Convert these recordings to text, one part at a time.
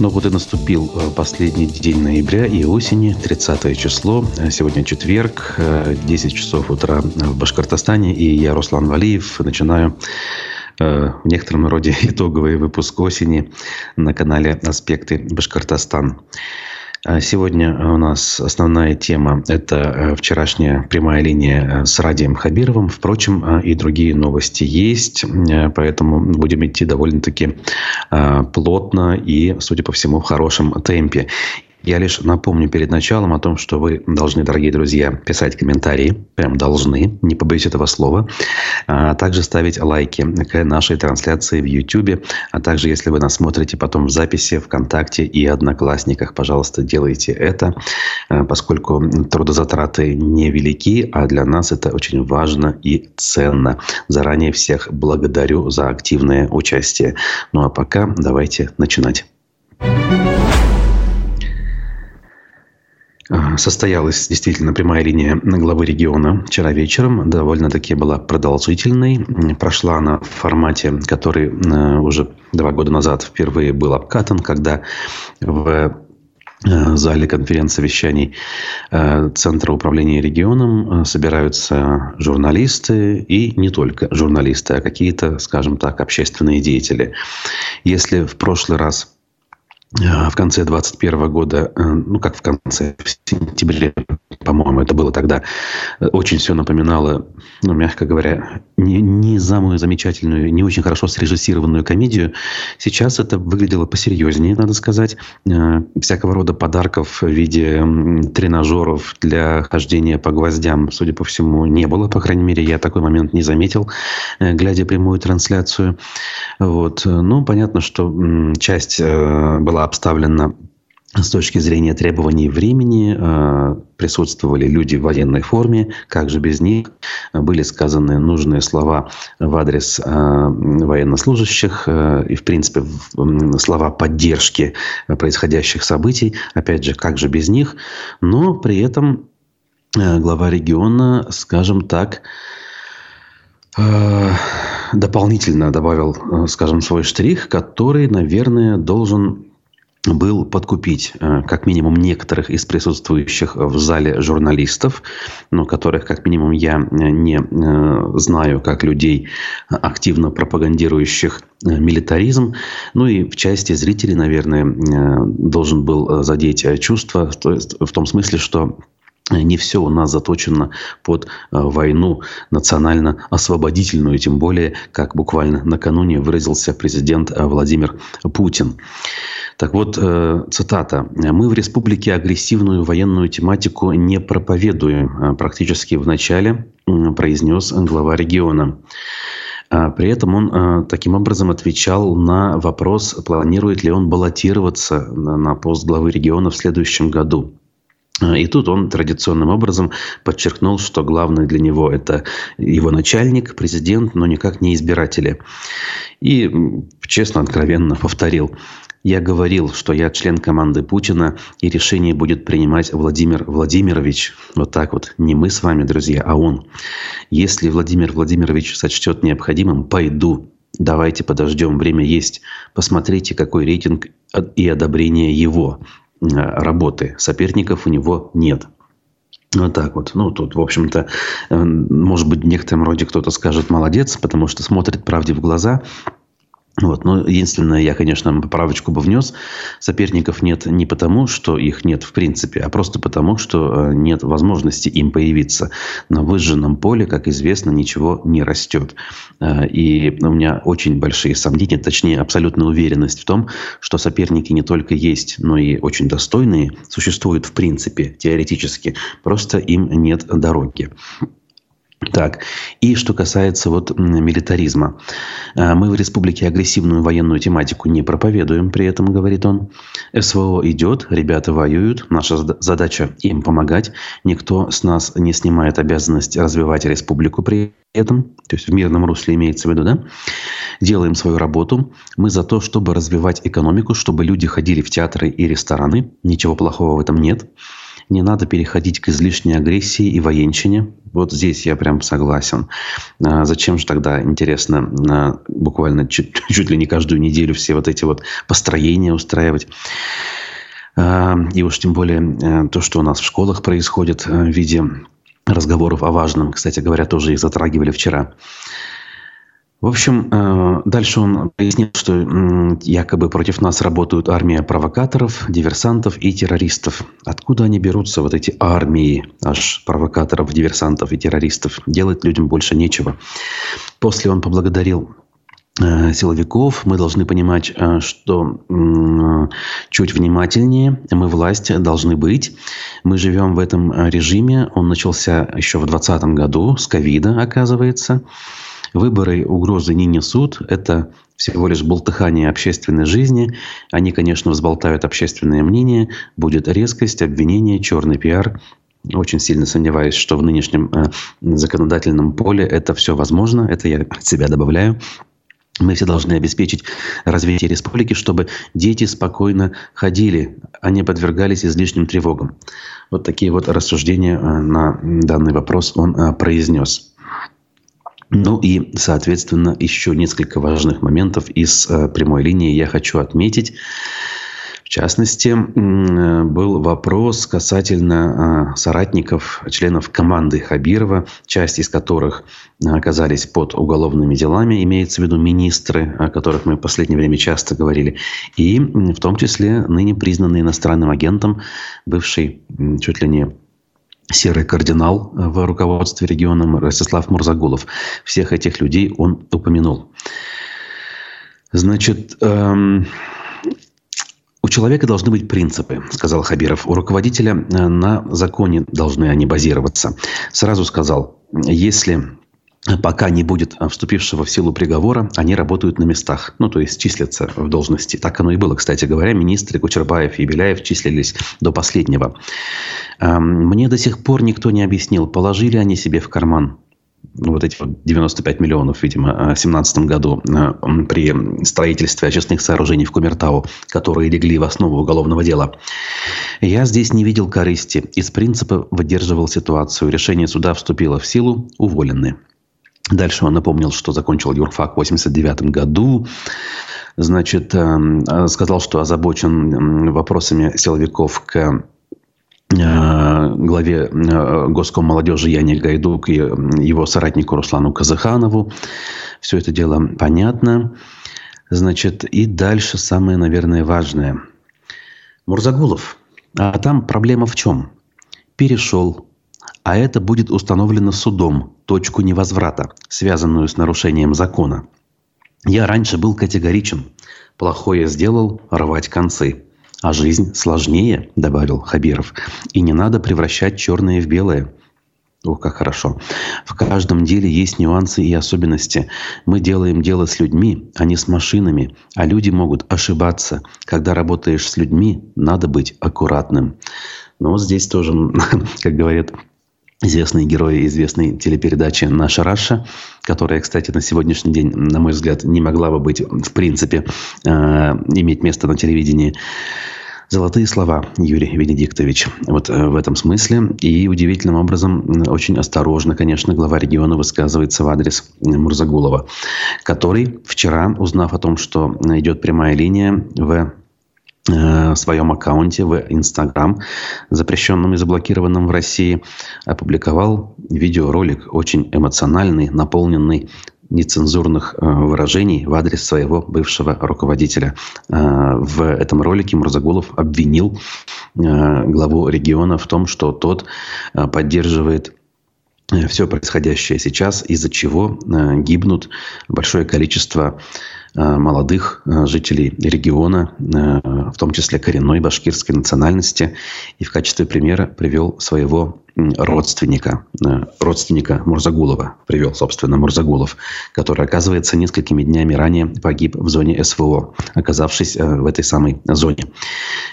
Ну вот и наступил э, последний день ноября и осени, 30 число. Сегодня четверг, 10 э, часов утра в Башкортостане. И я, Руслан Валиев, начинаю э, в некотором роде итоговый выпуск осени на канале «Аспекты Башкортостан». А сегодня у нас основная тема – это э, вчерашняя прямая линия э, с Радием Хабировым. Впрочем, э, и другие новости есть, поэтому будем идти довольно-таки плотно и, судя по всему, в хорошем темпе. Я лишь напомню перед началом о том, что вы должны, дорогие друзья, писать комментарии. Прям должны, не побоюсь этого слова. А также ставить лайки к нашей трансляции в YouTube. А также, если вы нас смотрите потом в записи ВКонтакте и Одноклассниках, пожалуйста, делайте это, а, поскольку трудозатраты невелики, а для нас это очень важно и ценно. Заранее всех благодарю за активное участие. Ну а пока давайте начинать. Состоялась действительно прямая линия главы региона вчера вечером. Довольно-таки была продолжительной. Прошла она в формате, который э, уже два года назад впервые был обкатан, когда в э, зале конференц-совещаний э, Центра управления регионом собираются журналисты и не только журналисты, а какие-то, скажем так, общественные деятели. Если в прошлый раз в конце 2021 года, э, ну как в конце, в сентябре, по-моему, это было тогда, э, очень все напоминало, ну, мягко говоря, не, не самую замечательную, не очень хорошо срежиссированную комедию. Сейчас это выглядело посерьезнее, надо сказать. Всякого рода подарков в виде тренажеров для хождения по гвоздям, судя по всему, не было. По крайней мере, я такой момент не заметил, глядя прямую трансляцию. Вот. Ну, понятно, что часть была обставлена с точки зрения требований времени э, присутствовали люди в военной форме, как же без них? Были сказаны нужные слова в адрес э, военнослужащих э, и, в принципе, слова поддержки происходящих событий, опять же, как же без них, но при этом глава региона, скажем так, дополнительно добавил, скажем, свой штрих, который, наверное, должен был подкупить э, как минимум некоторых из присутствующих в зале журналистов, но которых как минимум я э, не э, знаю как людей, активно пропагандирующих милитаризм. Ну и в части зрителей, наверное, должен был задеть чувство, в том смысле, что не все у нас заточено под войну национально-освободительную, тем более, как буквально накануне выразился президент Владимир Путин. Так вот, э, цитата. «Мы в республике агрессивную военную тематику не проповедуем», э, практически в начале произнес глава региона. А при этом он э, таким образом отвечал на вопрос, планирует ли он баллотироваться на пост главы региона в следующем году. И тут он традиционным образом подчеркнул, что главное для него это его начальник, президент, но никак не избиратели. И честно, откровенно повторил. Я говорил, что я член команды Путина, и решение будет принимать Владимир Владимирович. Вот так вот. Не мы с вами, друзья, а он. Если Владимир Владимирович сочтет необходимым, пойду. Давайте подождем, время есть. Посмотрите, какой рейтинг и одобрение его э, работы. Соперников у него нет. Вот так вот. Ну, тут, в общем-то, э, может быть, в некотором роде кто-то скажет «молодец», потому что смотрит правде в глаза – вот. Но единственное, я, конечно, поправочку бы внес. Соперников нет не потому, что их нет в принципе, а просто потому, что э, нет возможности им появиться. На выжженном поле, как известно, ничего не растет. Э, и у меня очень большие сомнения, точнее, абсолютная уверенность в том, что соперники не только есть, но и очень достойные, существуют в принципе, теоретически. Просто им нет дороги. Так, и что касается вот милитаризма. А, мы в республике агрессивную военную тематику не проповедуем, при этом, говорит он. СВО идет, ребята воюют, наша задача им помогать. Никто с нас не снимает обязанность развивать республику при этом, то есть в мирном русле имеется в виду, да? Делаем свою работу. Мы за то, чтобы развивать экономику, чтобы люди ходили в театры и рестораны. Ничего плохого в этом нет. Не надо переходить к излишней агрессии и военщине. Вот здесь я прям согласен. А зачем же тогда, интересно, буквально чуть, чуть ли не каждую неделю все вот эти вот построения устраивать? А, и уж тем более э, то, что у нас в школах происходит э, в виде разговоров о важном. Кстати говоря, тоже их затрагивали вчера. В общем, э, дальше он пояснил, что якобы против нас работают армия провокаторов, диверсантов и террористов. Откуда они берутся, вот эти армии аж провокаторов, диверсантов и террористов? Делать людям больше нечего. После он поблагодарил э, силовиков, мы должны понимать, э, что чуть внимательнее мы власть должны быть. Мы живем в этом режиме. Он начался еще в 2020 году с ковида, оказывается. Выборы угрозы не несут. Это всего лишь болтыхание общественной жизни. Они, конечно, взболтают общественное мнение. Будет резкость, обвинение, черный пиар. Очень сильно сомневаюсь, что в нынешнем э, законодательном поле это все возможно. Это я от себя добавляю. Мы все должны обеспечить развитие республики, чтобы дети спокойно ходили, а не подвергались излишним тревогам. Вот такие вот рассуждения э, на данный вопрос он э, произнес. Ну и, соответственно, еще несколько важных моментов из э, прямой линии я хочу отметить. В частности, был вопрос касательно э, соратников, членов команды Хабирова, часть из которых оказались под уголовными делами, имеется в виду министры, о которых мы в последнее время часто говорили, и в том числе ныне признанный иностранным агентом, бывший чуть ли не серый кардинал в руководстве региона Ростислав Мурзагулов. Всех этих людей он упомянул. Значит, эм, у человека должны быть принципы, сказал Хабиров. У руководителя э, на законе должны они базироваться. Сразу сказал, если пока не будет вступившего в силу приговора, они работают на местах. Ну, то есть числятся в должности. Так оно и было, кстати говоря. Министры Кучербаев и Беляев числились до последнего. Мне до сих пор никто не объяснил, положили они себе в карман вот эти вот 95 миллионов, видимо, в 2017 году при строительстве очистных сооружений в Кумертау, которые легли в основу уголовного дела. Я здесь не видел корысти. Из принципа выдерживал ситуацию. Решение суда вступило в силу, уволены. Дальше он напомнил, что закончил юрфак в 89 году. Значит, эм, э, сказал, что озабочен вопросами силовиков к э, главе э, Госком молодежи Яне Гайдук и его соратнику Руслану Казаханову. Все это дело понятно. Значит, и дальше самое, наверное, важное. Мурзагулов. А там проблема в чем? Перешел а это будет установлено судом, точку невозврата, связанную с нарушением закона. Я раньше был категоричен. Плохое сделал – рвать концы. А жизнь сложнее, добавил Хабиров. И не надо превращать черное в белое. Ох, как хорошо. В каждом деле есть нюансы и особенности. Мы делаем дело с людьми, а не с машинами. А люди могут ошибаться. Когда работаешь с людьми, надо быть аккуратным. Но вот здесь тоже, как говорят известные герои известной телепередачи «Наша Раша», которая, кстати, на сегодняшний день, на мой взгляд, не могла бы быть, в принципе, э, иметь место на телевидении. Золотые слова, Юрий Венедиктович. Вот э, в этом смысле. И удивительным образом, очень осторожно, конечно, глава региона высказывается в адрес Мурзагулова, который вчера, узнав о том, что идет прямая линия в Э, в своем аккаунте в Инстаграм, запрещенном и заблокированном в России, опубликовал видеоролик очень эмоциональный, наполненный нецензурных э, выражений в адрес своего бывшего руководителя. Э, в этом ролике Мурзагулов обвинил главу региона в том, что тот поддерживает все происходящее сейчас, из-за чего гибнут большое количество Э, молодых э, жителей региона, э, в том числе коренной башкирской национальности. И в качестве примера привел своего родственника, э, родственника Мурзагулова, привел, собственно, Мурзагулов, который, оказывается, несколькими днями ранее погиб в зоне СВО, оказавшись э, в этой самой зоне.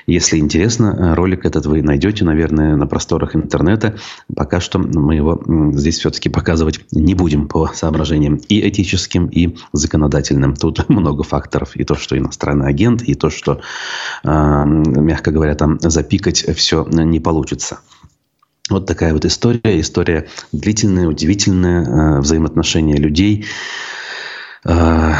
Если интересно, э, ролик этот вы найдете, наверное, на просторах интернета. Пока что мы его здесь все-таки показывать не будем по соображениям и этическим, и законодательным. Тут много факторов. И то, что иностранный агент, и то, что, э, мягко говоря, там запикать все не получится. Вот такая вот история. История длительная, удивительная. Э, взаимоотношения людей. Э,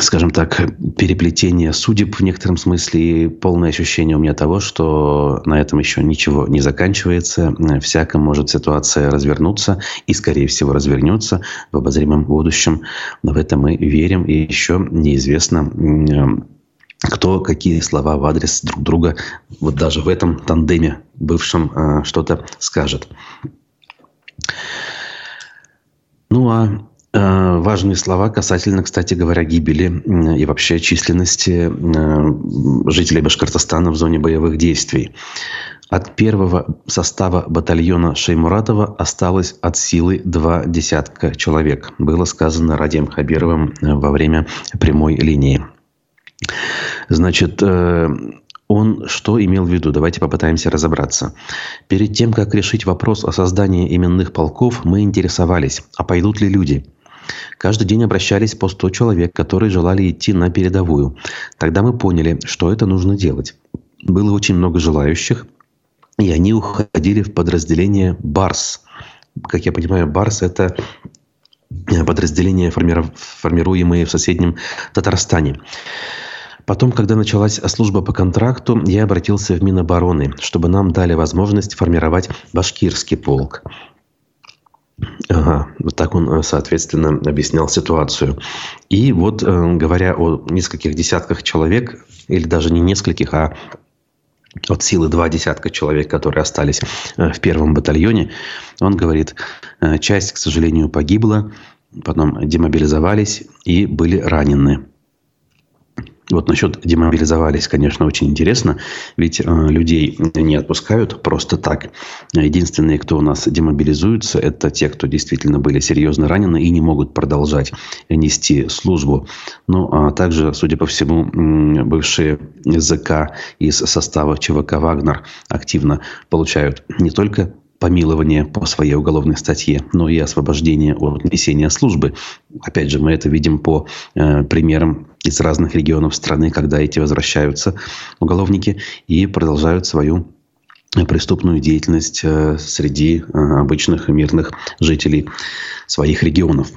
скажем так, переплетение судеб в некотором смысле и полное ощущение у меня того, что на этом еще ничего не заканчивается. Всяко может ситуация развернуться и, скорее всего, развернется в обозримом будущем. В это мы верим и еще неизвестно, кто какие слова в адрес друг друга вот даже в этом тандеме бывшем э, что-то скажет. Ну а Э, важные слова касательно, кстати говоря, гибели и вообще численности э, жителей Башкортостана в зоне боевых действий. От первого состава батальона Шеймуратова осталось от силы два десятка человек. Было сказано Радием Хабировым э, во время прямой линии. Значит, он что имел в виду? Давайте попытаемся разобраться. Перед тем, как решить вопрос о создании именных полков, мы интересовались, а пойдут ли люди – Каждый день обращались по 100 человек, которые желали идти на передовую. Тогда мы поняли, что это нужно делать. Было очень много желающих, и они уходили в подразделение «Барс». Как я понимаю, «Барс» — это подразделения, формируемые в соседнем Татарстане. Потом, когда началась служба по контракту, я обратился в Минобороны, чтобы нам дали возможность формировать башкирский полк. Ага, вот так он, э, соответственно, объяснял ситуацию. И вот, э, говоря о нескольких десятках человек, или даже не нескольких, а от силы два десятка человек, которые остались э, в первом батальоне, он говорит, часть, к сожалению, погибла, потом демобилизовались и были ранены. Вот насчет демобилизовались, конечно, очень интересно, ведь э, людей не отпускают просто так. Единственные, кто у нас демобилизуются, это те, кто действительно были серьезно ранены и не могут продолжать нести службу. Ну, а также, судя по всему, бывшие языка из состава ЧВК «Вагнер» активно получают не только помилование по своей уголовной статье, но и освобождение от несения службы. Опять же, мы это видим по э, примерам из разных регионов страны, когда эти возвращаются уголовники и продолжают свою преступную деятельность э, среди э, обычных мирных жителей своих регионов.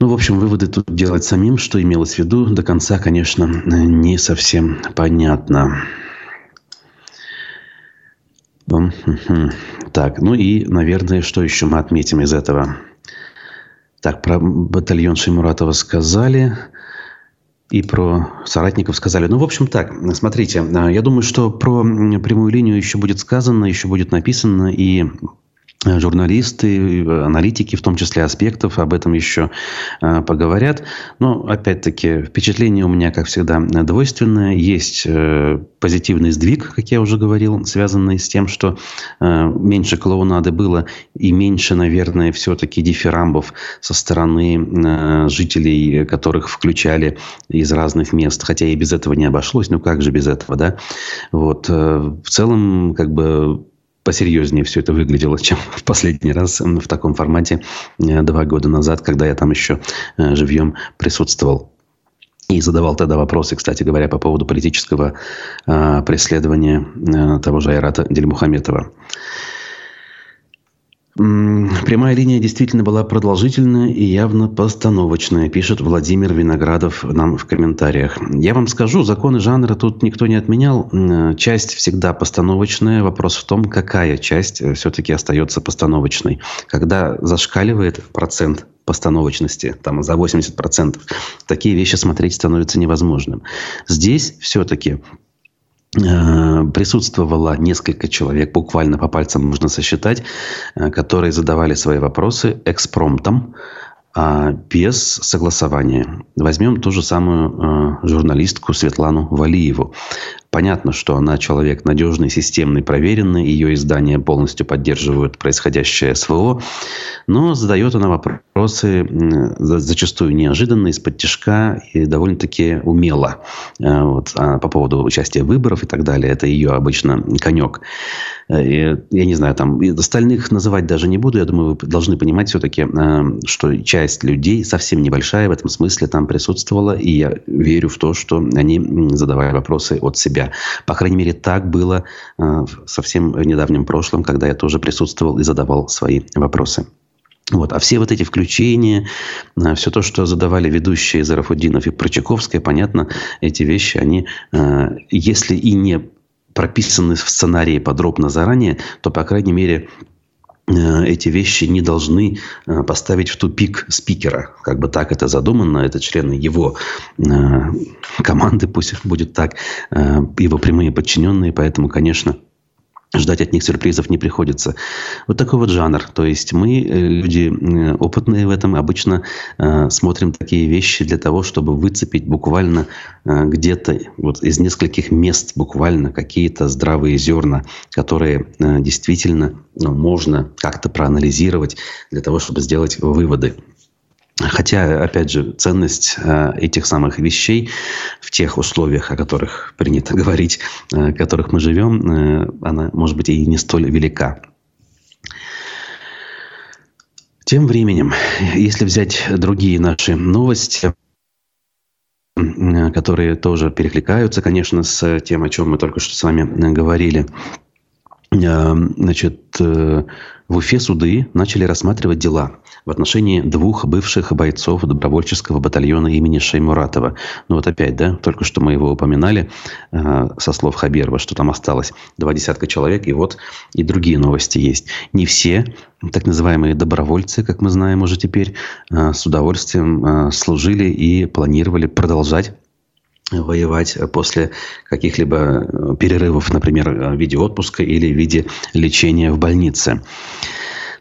Ну, в общем, выводы тут делать самим, что имелось в виду, до конца, конечно, не совсем понятно. Так, ну и, наверное, что еще мы отметим из этого? Так, про батальон Шеймуратова сказали. И про соратников сказали. Ну, в общем, так, смотрите, я думаю, что про прямую линию еще будет сказано, еще будет написано, и Э, журналисты, аналитики, в том числе аспектов, об этом еще э, поговорят. Но, опять-таки, впечатление у меня, как всегда, двойственное. Есть э, позитивный сдвиг, как я уже говорил, связанный с тем, что меньше клоунады было и меньше, наверное, все-таки дифирамбов со стороны жителей, которых включали из разных мест. Хотя и без этого не обошлось. Ну, как же без этого, да? Вот. В целом, как бы посерьезнее все это выглядело, чем в последний раз в таком формате э, два года назад, когда я там еще э, живьем присутствовал. И задавал тогда вопросы, кстати говоря, по поводу политического э, преследования э, того же Айрата Дельмухаметова. Прямая линия действительно была продолжительная и явно постановочная, пишет Владимир Виноградов нам в комментариях. Я вам скажу, законы жанра тут никто не отменял. Часть всегда постановочная. Вопрос в том, какая часть э, все-таки остается постановочной. Когда зашкаливает процент постановочности, там за 80%, такие вещи смотреть становится невозможным. Здесь все-таки присутствовало несколько человек, буквально по пальцам можно сосчитать, э, которые задавали свои вопросы экспромтом, а без согласования. Возьмем ту же самую э, журналистку Светлану Валиеву. Понятно, что она человек надежный, системный, проверенный. Ее издания полностью поддерживают происходящее СВО. Но задает она вопросы зачастую неожиданно, из-под тяжка и довольно-таки умело. Э, вот, а по поводу участия в выборах и так далее. Это ее обычно конек. Э, я не знаю, там остальных называть даже не буду. Я думаю, вы должны понимать все-таки, э, что часть людей, совсем небольшая в этом смысле, там присутствовала. И я верю в то, что они задавали вопросы от себя. По крайней мере, так было э, в совсем недавнем прошлом, когда я тоже присутствовал и задавал свои вопросы. Вот. А все вот эти включения, все то, что задавали ведущие Зарафуддинов и Прочаковская, понятно, эти вещи, они, если и не прописаны в сценарии подробно заранее, то, по крайней мере, э, эти вещи не должны э, поставить в тупик спикера. Как бы так это задумано, это члены его э, команды, пусть будет так, его прямые подчиненные, поэтому, конечно, ждать от них сюрпризов не приходится. Вот такой вот жанр. То есть мы, э, люди э, опытные в этом, обычно э, смотрим такие вещи для того, чтобы выцепить буквально э, где-то вот из нескольких мест буквально какие-то здравые зерна, которые э, действительно ну, можно как-то проанализировать для того, чтобы сделать выводы. Хотя, опять же, ценность э, этих самых вещей в тех условиях, о которых принято говорить, э, в которых мы живем, э, она, может быть, и не столь велика. Тем временем, если взять другие наши новости, которые тоже перекликаются, конечно, с тем, о чем мы только что с вами говорили, значит, в Уфе суды начали рассматривать дела в отношении двух бывших бойцов добровольческого батальона имени Шеймуратова. Ну вот опять, да, только что мы его упоминали э, со слов Хаберова, что там осталось два десятка человек, и вот и другие новости есть. Не все так называемые добровольцы, как мы знаем уже теперь, э, с удовольствием э, служили и планировали продолжать воевать после каких-либо э, перерывов, например, в виде отпуска или в виде лечения в больнице.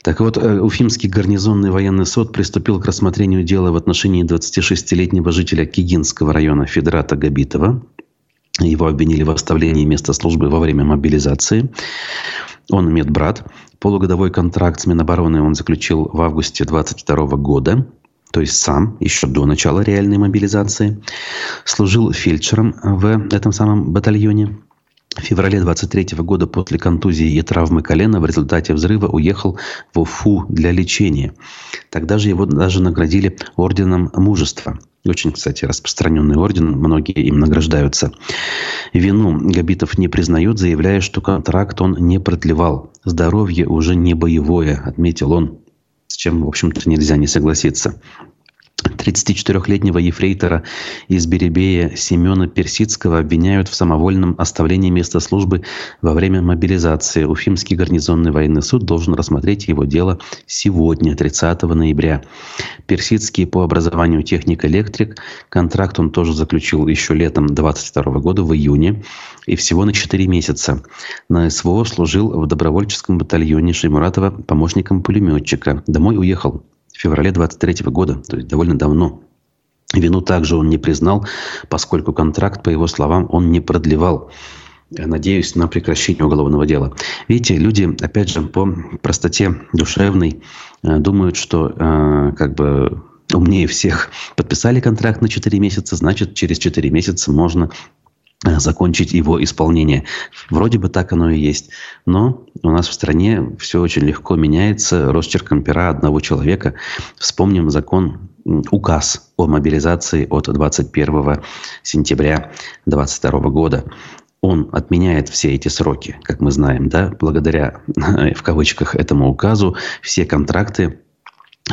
Так вот, э, Уфимский гарнизонный военный суд приступил к рассмотрению дела в отношении 26-летнего жителя Кигинского района Федерата Габитова. Его обвинили в оставлении места службы во время мобилизации. Он медбрат. Полугодовой контракт с Минобороны он заключил в августе 22 года то есть сам, еще до начала реальной мобилизации, служил фельдшером в этом самом батальоне. В феврале 23 года после контузии и травмы колена в результате взрыва уехал в Уфу для лечения. Тогда же его даже наградили орденом мужества. Очень, кстати, распространенный орден, многие им награждаются. Вину Габитов не признает, заявляя, что контракт он не продлевал. Здоровье уже не боевое, отметил он, с чем, в общем-то, нельзя не согласиться. 34-летнего ефрейтора из Беребея Семена Персидского обвиняют в самовольном оставлении места службы во время мобилизации. Уфимский гарнизонный военный суд должен рассмотреть его дело сегодня, 30 ноября. Персидский по образованию техник-электрик. Контракт он тоже заключил еще летом 22 года, в июне. И всего на 4 месяца. На СВО служил в добровольческом батальоне Шеймуратова помощником пулеметчика. Домой уехал феврале 23 года, то есть довольно давно. Вину также он не признал, поскольку контракт, по его словам, он не продлевал. Надеюсь на прекращение уголовного дела. Видите, люди, опять же, по простоте душевной э, думают, что э, как бы умнее всех подписали контракт на 4 месяца, значит, через 4 месяца можно Э, закончить его исполнение. Вроде бы так оно и есть. Но у нас в стране все очень легко меняется росчерком пера одного человека. Вспомним закон, указ о мобилизации от 21 сентября 2022 года. Он отменяет все эти сроки, как мы знаем, да, благодаря, в кавычках, этому указу все контракты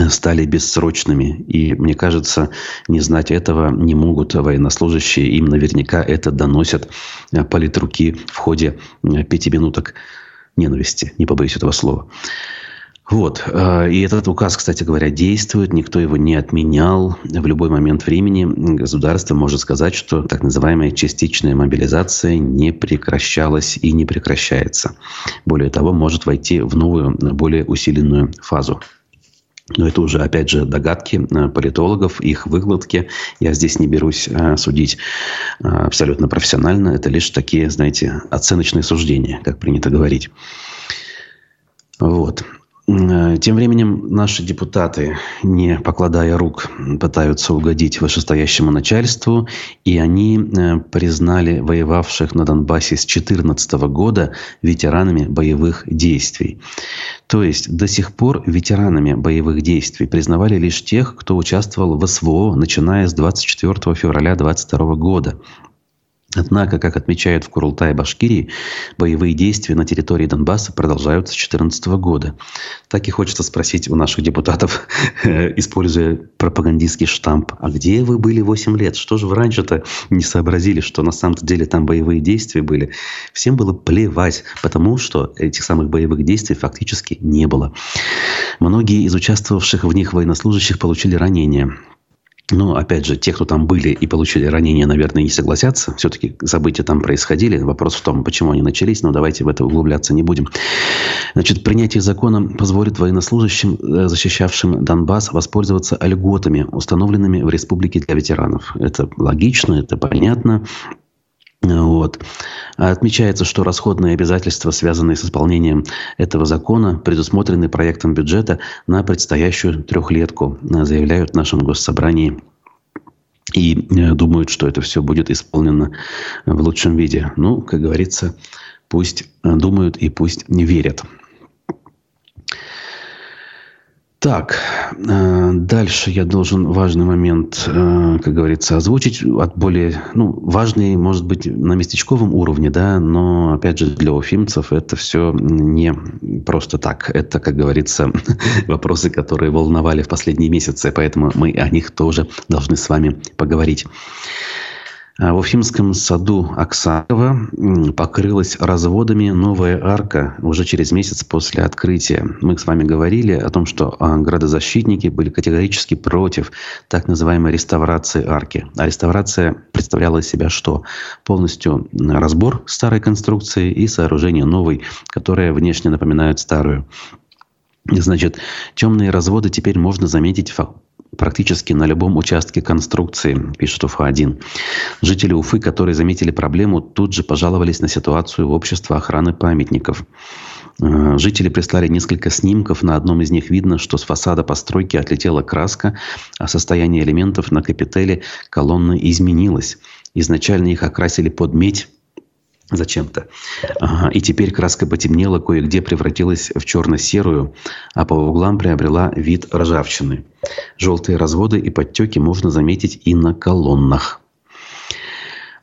стали бессрочными. И мне кажется, не знать этого не могут военнослужащие. Им наверняка это доносят э, политруки в ходе э, пяти минуток ненависти. Не побоюсь этого слова. Вот. Э, и этот указ, кстати говоря, действует, никто его не отменял. В любой момент времени государство может сказать, что так называемая частичная мобилизация не прекращалась и не прекращается. Более того, может войти в новую, более усиленную фазу. Но это уже, опять же, догадки э, политологов, их выкладки. Я здесь не берусь э, судить э, абсолютно профессионально. Это лишь такие, знаете, оценочные суждения, как принято говорить. Вот. Э, тем временем наши депутаты, не покладая рук, пытаются угодить вышестоящему начальству, и они э, признали воевавших на Донбассе с 2014 года ветеранами боевых действий. То есть до сих пор ветеранами боевых действий признавали лишь тех, кто участвовал в СВО, начиная с 24 февраля 2022 года. Однако, как отмечают в Курултае Башкирии, боевые действия на территории Донбасса продолжаются с 2014 года. Так и хочется спросить у наших депутатов, используя пропагандистский штамп, а где вы были 8 лет? Что же вы раньше-то не сообразили, что на самом деле там боевые действия были? Всем было плевать, потому что этих самых боевых действий фактически не было. Многие из участвовавших в них военнослужащих получили ранения. Но, опять же, те, кто там были и получили ранения, наверное, не согласятся. Все-таки события там происходили. Вопрос в том, почему они начались, но давайте в это углубляться не будем. Значит, принятие закона позволит военнослужащим, э, защищавшим Донбасс, воспользоваться льготами, установленными в республике для ветеранов. Это логично, это понятно. Вот. Отмечается, что расходные обязательства, связанные с исполнением этого закона, предусмотрены проектом бюджета на предстоящую трехлетку, заявляют в нашем госсобрании и э, думают, что это все будет исполнено в лучшем виде. Ну, как говорится, пусть думают и пусть не верят. Так, э, дальше я должен важный момент, э, как говорится, озвучить. От более, ну, важный, может быть, на местечковом уровне, да, но, опять же, для уфимцев это все не просто так. Это, как говорится, вопросы, которые волновали в последние месяцы, поэтому мы о них тоже должны с вами поговорить. А в Уфимском саду Оксакова покрылась разводами новая арка уже через месяц после открытия. Мы с вами говорили о том, что а, градозащитники были категорически против так называемой реставрации арки. А реставрация представляла из себя что? Полностью разбор старой конструкции и сооружение новой, которая внешне напоминает старую. Значит, темные разводы теперь можно заметить практически на любом участке конструкции, пишет УФА-1. Жители Уфы, которые заметили проблему, тут же пожаловались на ситуацию в общество охраны памятников. Э, жители прислали несколько снимков. На одном из них видно, что с фасада постройки отлетела краска, а состояние элементов на капителе колонны изменилось. Изначально их окрасили под медь, зачем-то. И теперь краска потемнела, кое-где превратилась в черно-серую, а по углам приобрела вид ржавчины. Желтые разводы и подтеки можно заметить и на колоннах.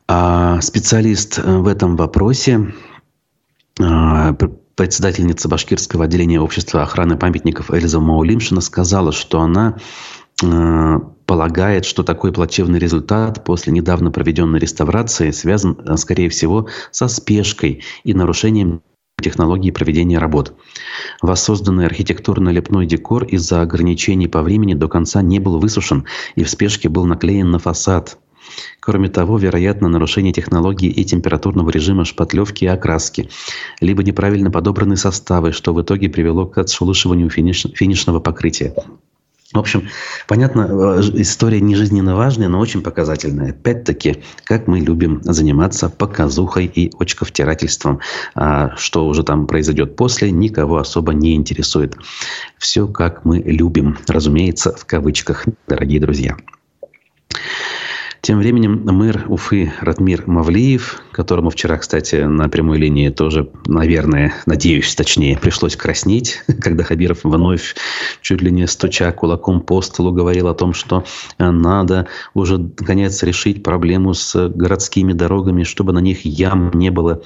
А специалист э, в этом вопросе, а, председательница башкирского отделения общества охраны памятников Эльза Маулимшина сказала, что она э, полагает, что такой плачевный результат после недавно проведенной реставрации связан, э, скорее всего, со спешкой и нарушением технологии проведения работ. Воссозданный архитектурно-лепной декор из-за ограничений по времени до конца не был высушен и в спешке был наклеен на фасад. Кроме того, вероятно, нарушение технологии и температурного режима шпатлевки и окраски, либо неправильно подобраны составы, что в итоге привело к отшелушиванию финиш, финишного покрытия. В общем, понятно, э, история не жизненно важная, но очень показательная. Опять-таки, как мы любим заниматься показухой и очковтирательством. А что уже там произойдет после, никого особо не интересует. Все как мы любим, разумеется, в кавычках, дорогие друзья. Тем временем мэр Уфы Ратмир Мавлиев, которому вчера, кстати, на прямой линии тоже, наверное, надеюсь, точнее, пришлось краснеть, когда Хабиров вновь, чуть ли не стуча кулаком по столу, говорил о том, что надо уже, наконец, решить проблему с городскими дорогами, чтобы на них ям не было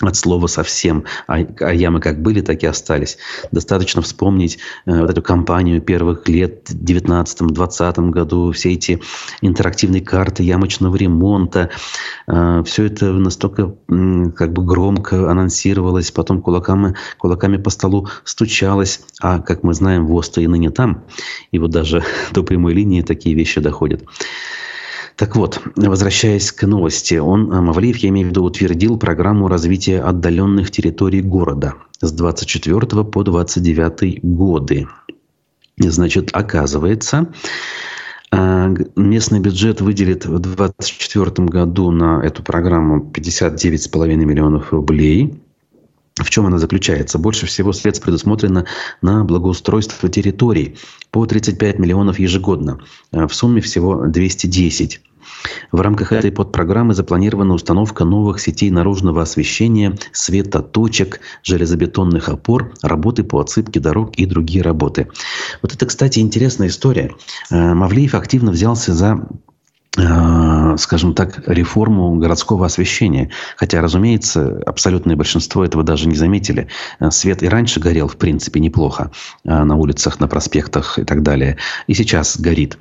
от слова совсем, а, а ямы как были, так и остались. Достаточно вспомнить э, вот эту кампанию первых лет в 19-20 году, все эти интерактивные карты ямочного ремонта, э, все это настолько э, как бы громко анонсировалось, потом кулаками, кулаками по столу стучалось, а как мы знаем, ВОЗ-то и ныне там, и вот даже до прямой линии такие вещи доходят. Так вот, возвращаясь к новости, он, э, Мавлиев, я имею в виду, утвердил программу развития отдаленных территорий города с 24 по 29 годы. Значит, оказывается, а, местный бюджет выделит в 2024 году на эту программу 59,5 миллионов рублей. В чем она заключается? Больше всего средств предусмотрено на благоустройство территорий по 35 миллионов ежегодно. А, в сумме всего 210. В рамках этой подпрограммы запланирована установка новых сетей наружного освещения, светоточек, железобетонных опор, работы по отсыпке дорог и другие работы. Вот это, кстати, интересная история. Э, Мавлиев активно взялся за Э, скажем так, реформу городского освещения. Хотя, разумеется, абсолютное большинство этого даже не заметили. Э, свет и раньше горел, в принципе, неплохо э, на улицах, на проспектах и так далее. И сейчас горит.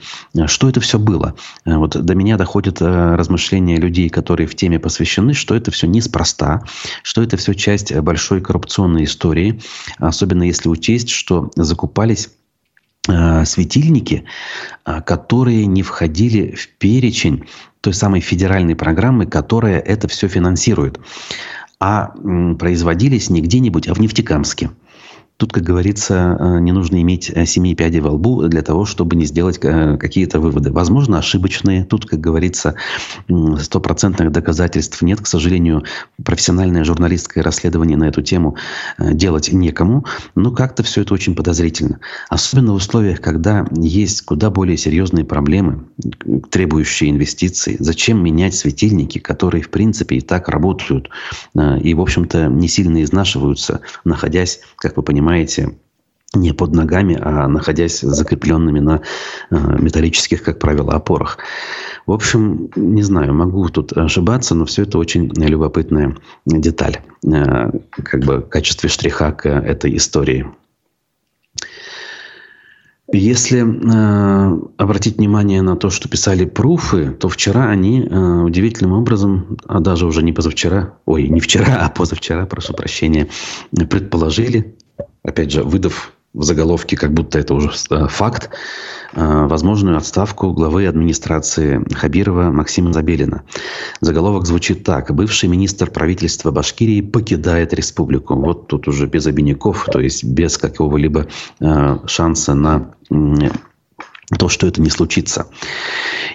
Что это все было? Вот до меня доходят размышления людей, которые в теме посвящены, что это все неспроста, что это все часть большой коррупционной истории, особенно если учесть, что закупались Э, светильники, э, которые не входили в перечень той самой федеральной программы, которая это все финансирует, а производились не где-нибудь, а в Нефтекамске – Тут, как говорится, э, не нужно иметь э, семи пядей во лбу для того, чтобы не сделать э, какие-то выводы. Возможно, ошибочные. Тут, как говорится, стопроцентных доказательств нет. К сожалению, профессиональное журналистское расследование на эту тему делать некому. Но как-то все это очень подозрительно. Особенно в условиях, когда есть куда более серьезные проблемы, требующие инвестиций. Зачем менять светильники, которые, в принципе, и так работают и, в общем-то, не сильно изнашиваются, находясь, как вы понимаете, понимаете, не под ногами, а находясь закрепленными на э, металлических, как правило, опорах. В общем, не знаю, могу тут ошибаться, но все это очень любопытная деталь, э, как бы в качестве штриха к этой истории. Если э, обратить внимание на то, что писали пруфы, то вчера они э, удивительным образом, а даже уже не позавчера, ой, не вчера, а позавчера, прошу прощения, предположили, опять же, выдав в заголовке, как будто это уже э, факт, э, возможную отставку главы администрации Хабирова Максима Забелина. Заголовок звучит так. Бывший министр правительства Башкирии покидает республику. Вот тут уже без обиняков, то есть без какого-либо э, шанса на то, что это не случится.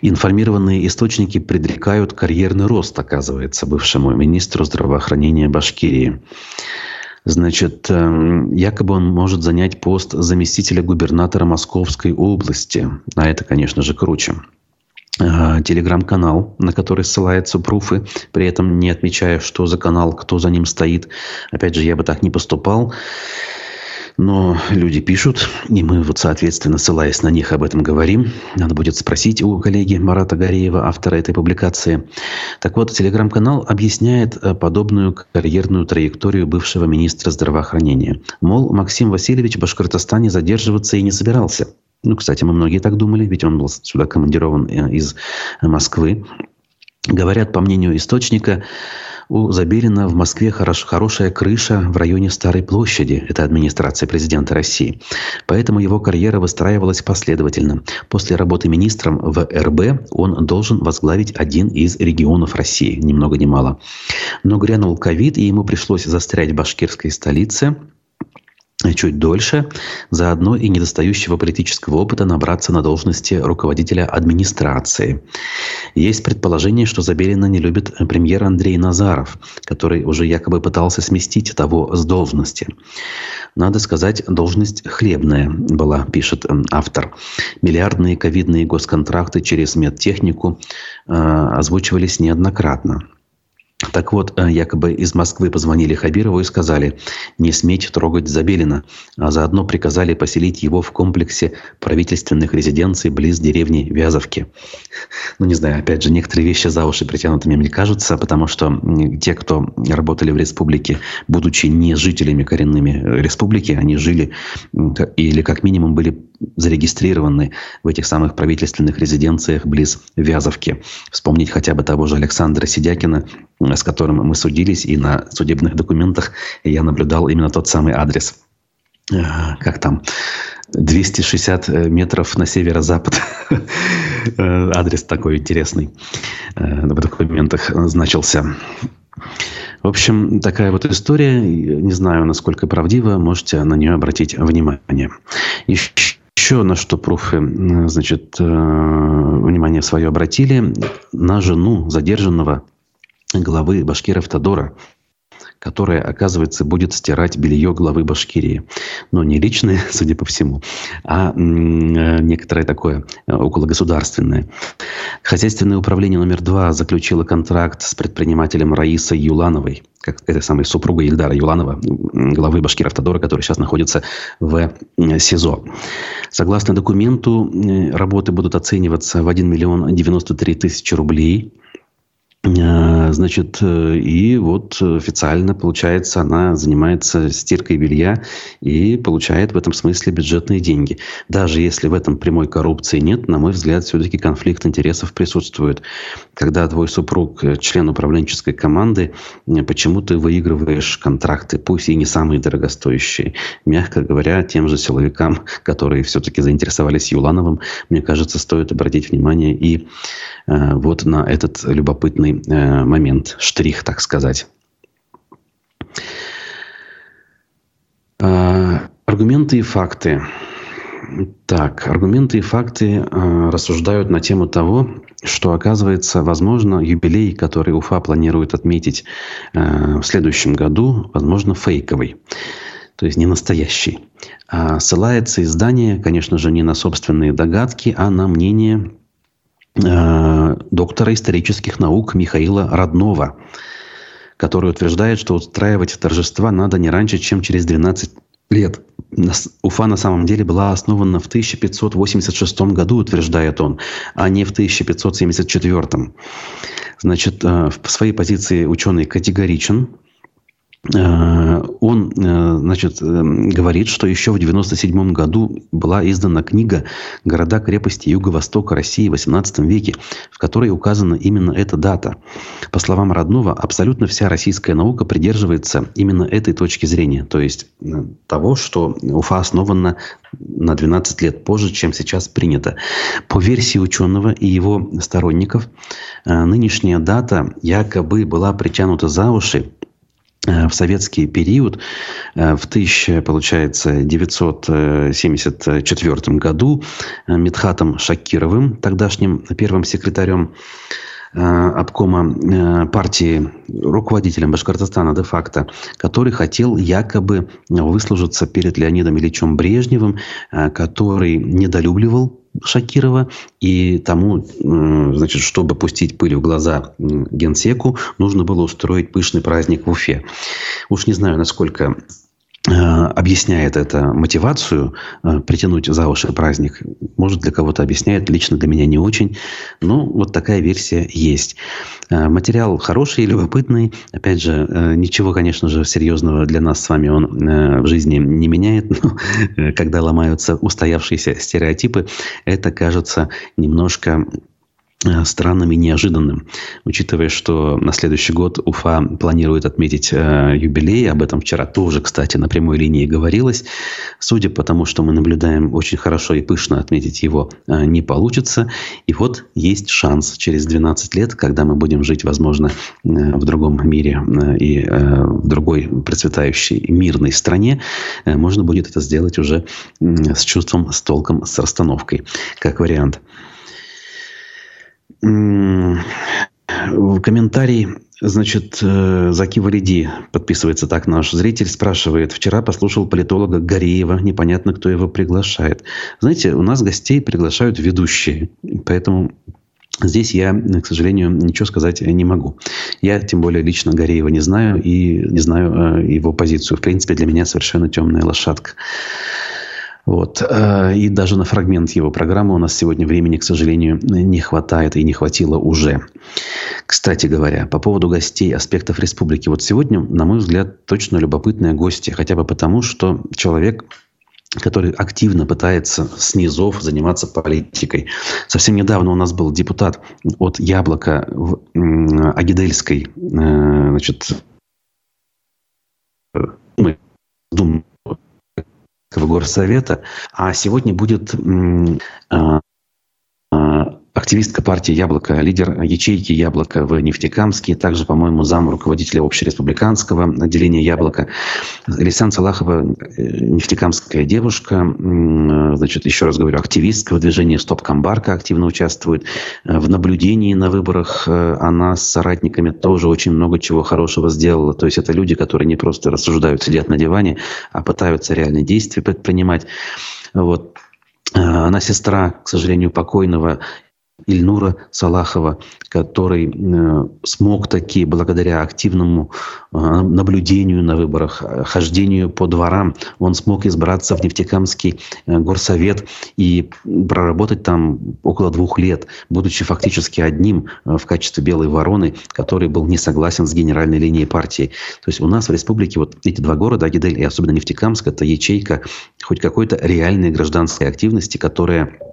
Информированные источники предрекают карьерный рост, оказывается, бывшему министру здравоохранения Башкирии. Значит, эм, якобы он может занять пост заместителя губернатора Московской области. А это, конечно же, круче э, телеграм-канал, на который ссылаются пруфы, при этом не отмечая, что за канал, кто за ним стоит. Опять же, я бы так не поступал. Но люди пишут, и мы вот, соответственно, ссылаясь на них, об этом говорим. Надо будет спросить у коллеги Марата Гореева, автора этой публикации. Так вот, телеграм-канал объясняет э, подобную карьерную траекторию бывшего министра здравоохранения. Мол, Максим Васильевич в Башкортостане задерживаться и не собирался. Ну, кстати, мы многие так думали, ведь он был сюда командирован э, из Москвы. Говорят, по мнению источника, у Забелина в Москве хорош, хорошая крыша в районе Старой площади. Это администрация президента России. Поэтому его карьера выстраивалась последовательно. После работы министром в РБ он должен возглавить один из регионов России. Ни много ни мало. Но грянул ковид, и ему пришлось застрять в башкирской столице – чуть дольше, заодно и недостающего политического опыта набраться на должности руководителя администрации. Есть предположение, что Забелина не любит премьер Андрей Назаров, который уже якобы пытался сместить того с должности. Надо сказать, должность хлебная была, пишет автор. Миллиардные ковидные госконтракты через медтехнику э, озвучивались неоднократно. Так вот, э, якобы из Москвы позвонили Хабирову и сказали, не сметь трогать Забелина, а заодно приказали поселить его в комплексе правительственных резиденций близ деревни Вязовки. Ну, не знаю, опять же, некоторые вещи за уши притянутыми мне кажутся, потому что те, кто работали в республике, будучи не жителями коренными э, республики, они жили или как минимум были зарегистрированы в этих самых правительственных резиденциях близ Вязовки. Вспомнить хотя бы того же Александра Сидякина, с которым мы судились, и на судебных документах я наблюдал именно тот самый адрес. Э, как там? 260 э, метров на северо-запад. Э, адрес такой интересный в документах значился. В общем, такая вот история. Не знаю, насколько правдива. Можете на нее обратить внимание. Еще Еще на что пруфы, значит, э, внимание свое обратили, на жену задержанного главы Башкиров Тодора, которая, оказывается, будет стирать белье главы Башкирии. Но не личное, судя по всему, а некоторое такое э, окологосударственное. Хозяйственное управление номер два заключило контракт с предпринимателем Раисой Юлановой, как этой самой супругой Ильдара Юланова, главы Башкир-Автодора, который сейчас находится в СИЗО. Согласно документу, э, работы будут оцениваться в 1 миллион 93 тысячи рублей – Э, значит, э, и вот официально, получается, она занимается стиркой белья и получает в этом смысле бюджетные деньги. Даже если в этом прямой коррупции нет, на мой взгляд, все-таки конфликт интересов присутствует. Когда твой супруг э, член управленческой команды, почему ты выигрываешь контракты, пусть и не самые дорогостоящие. Мягко говоря, тем же силовикам, которые все-таки заинтересовались Юлановым, мне кажется, стоит обратить внимание и э, вот на этот любопытный важный э, момент, штрих, так сказать. Э, аргументы и факты. Так, аргументы и факты э, рассуждают на тему того, что, оказывается, возможно, юбилей, который Уфа планирует отметить э, в следующем году, возможно, фейковый. То есть не настоящий. А ссылается издание, конечно же, не на собственные догадки, а на мнение доктора исторических наук Михаила Роднова, который утверждает, что устраивать торжества надо не раньше, чем через 12 лет. Уфа на самом деле была основана в 1586 году, утверждает он, а не в 1574. Значит, э, в своей позиции ученый категоричен, Э, он э, значит, э, говорит, что еще в 1997 году была издана книга «Города-крепости Юго-Востока России в XVIII веке», в которой указана именно эта дата. По словам Роднова, абсолютно вся российская наука придерживается именно этой точки зрения, то есть того, что Уфа основана на 12 лет позже, чем сейчас принято. По версии ученого и его сторонников, нынешняя дата якобы была притянута за уши Э, в советский период, э, в 1974 году э, Медхатом Шакировым, тогдашним первым секретарем обкома партии, руководителем Башкортостана де-факто, который хотел якобы выслужиться перед Леонидом Ильичем Брежневым, который недолюбливал Шакирова. И тому, значит, чтобы пустить пыль в глаза генсеку, нужно было устроить пышный праздник в Уфе. Уж не знаю, насколько объясняет это мотивацию э, притянуть за уши праздник. Может, для кого-то объясняет, лично для меня не очень. Но вот такая версия есть. Э, материал хороший, любопытный. Опять же, ничего, конечно же, серьезного для нас с вами он в жизни не меняет. Но когда ломаются устоявшиеся стереотипы, это кажется немножко Э, странным и неожиданным, учитывая, что на следующий год Уфа планирует отметить э, юбилей. Об этом вчера тоже, кстати, на прямой линии говорилось. Судя по тому, что мы наблюдаем, очень хорошо и пышно отметить его э, не получится. И вот есть шанс через 12 лет, когда мы будем жить, возможно, э, в другом мире э, и э, в другой процветающей мирной стране, э, можно будет это сделать уже э, с чувством, с толком, с расстановкой, как вариант. В комментарии, значит, э, Заки Валиди, подписывается так наш зритель, спрашивает, вчера послушал политолога Гореева, непонятно, кто его приглашает. Знаете, у нас гостей приглашают ведущие, поэтому Здесь я, к сожалению, ничего сказать не могу. Я, тем более, лично Гореева не знаю и не знаю э, его позицию. В принципе, для меня совершенно темная лошадка. Вот. Э, и даже на фрагмент его программы у нас сегодня времени, к сожалению, не хватает и не хватило уже. Кстати говоря, по поводу гостей аспектов республики. Вот сегодня, на мой взгляд, точно любопытные гости. Хотя бы потому, что человек который активно пытается снизов заниматься политикой. Совсем недавно у нас был депутат от Яблока в Агидельской э, значит, Думы горсовета, а сегодня будет а, активистка партии «Яблоко», лидер ячейки «Яблоко» в Нефтекамске, также, по-моему, зам руководителя общереспубликанского отделения «Яблоко». Лисан Салахова, э, нефтекамская девушка, значит, еще раз говорю, активистка в движении «Стоп Камбарка» активно участвует. В наблюдении на выборах она с соратниками тоже очень много чего хорошего сделала. То есть это люди, которые не просто рассуждают, сидят на диване, а пытаются реальные действия предпринимать. Вот. Она сестра, к сожалению, покойного Ильнура Салахова, который э, смог таки, благодаря активному э, наблюдению на выборах, хождению по дворам, он смог избраться в Нефтекамский э, горсовет и проработать там около двух лет, будучи фактически одним в качестве белой вороны, который был не согласен с генеральной линией партии. То есть у нас в республике вот эти два города, Агидель и особенно Нефтекамск, это ячейка хоть какой-то реальной гражданской активности, которая Э,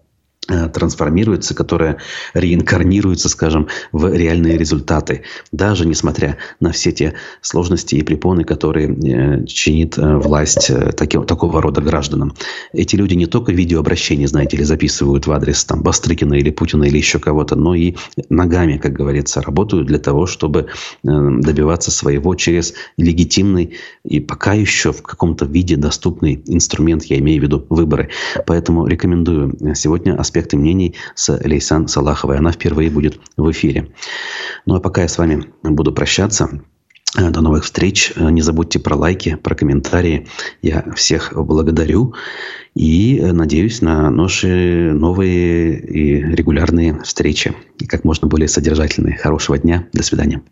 трансформируется, которая реинкарнируется, скажем, в реальные результаты, даже несмотря на все те сложности и препоны, которые э, чинит э, власть таки, такого рода гражданам. Эти люди не только видеообращения, знаете ли, записывают в адрес там, Бастрыкина или Путина или еще кого-то, но и ногами, как говорится, работают для того, чтобы добиваться своего через легитимный и пока еще в каком-то виде доступный инструмент, я имею в виду выборы. Поэтому рекомендую сегодня аспект аспекты мнений с Лейсан Салаховой. Она впервые будет в эфире. Ну а пока я с вами буду прощаться. Э, до новых встреч. Э, не забудьте про лайки, про комментарии. Я всех благодарю и э, надеюсь на наши новые и регулярные встречи. И как можно более содержательные. Хорошего дня. До свидания.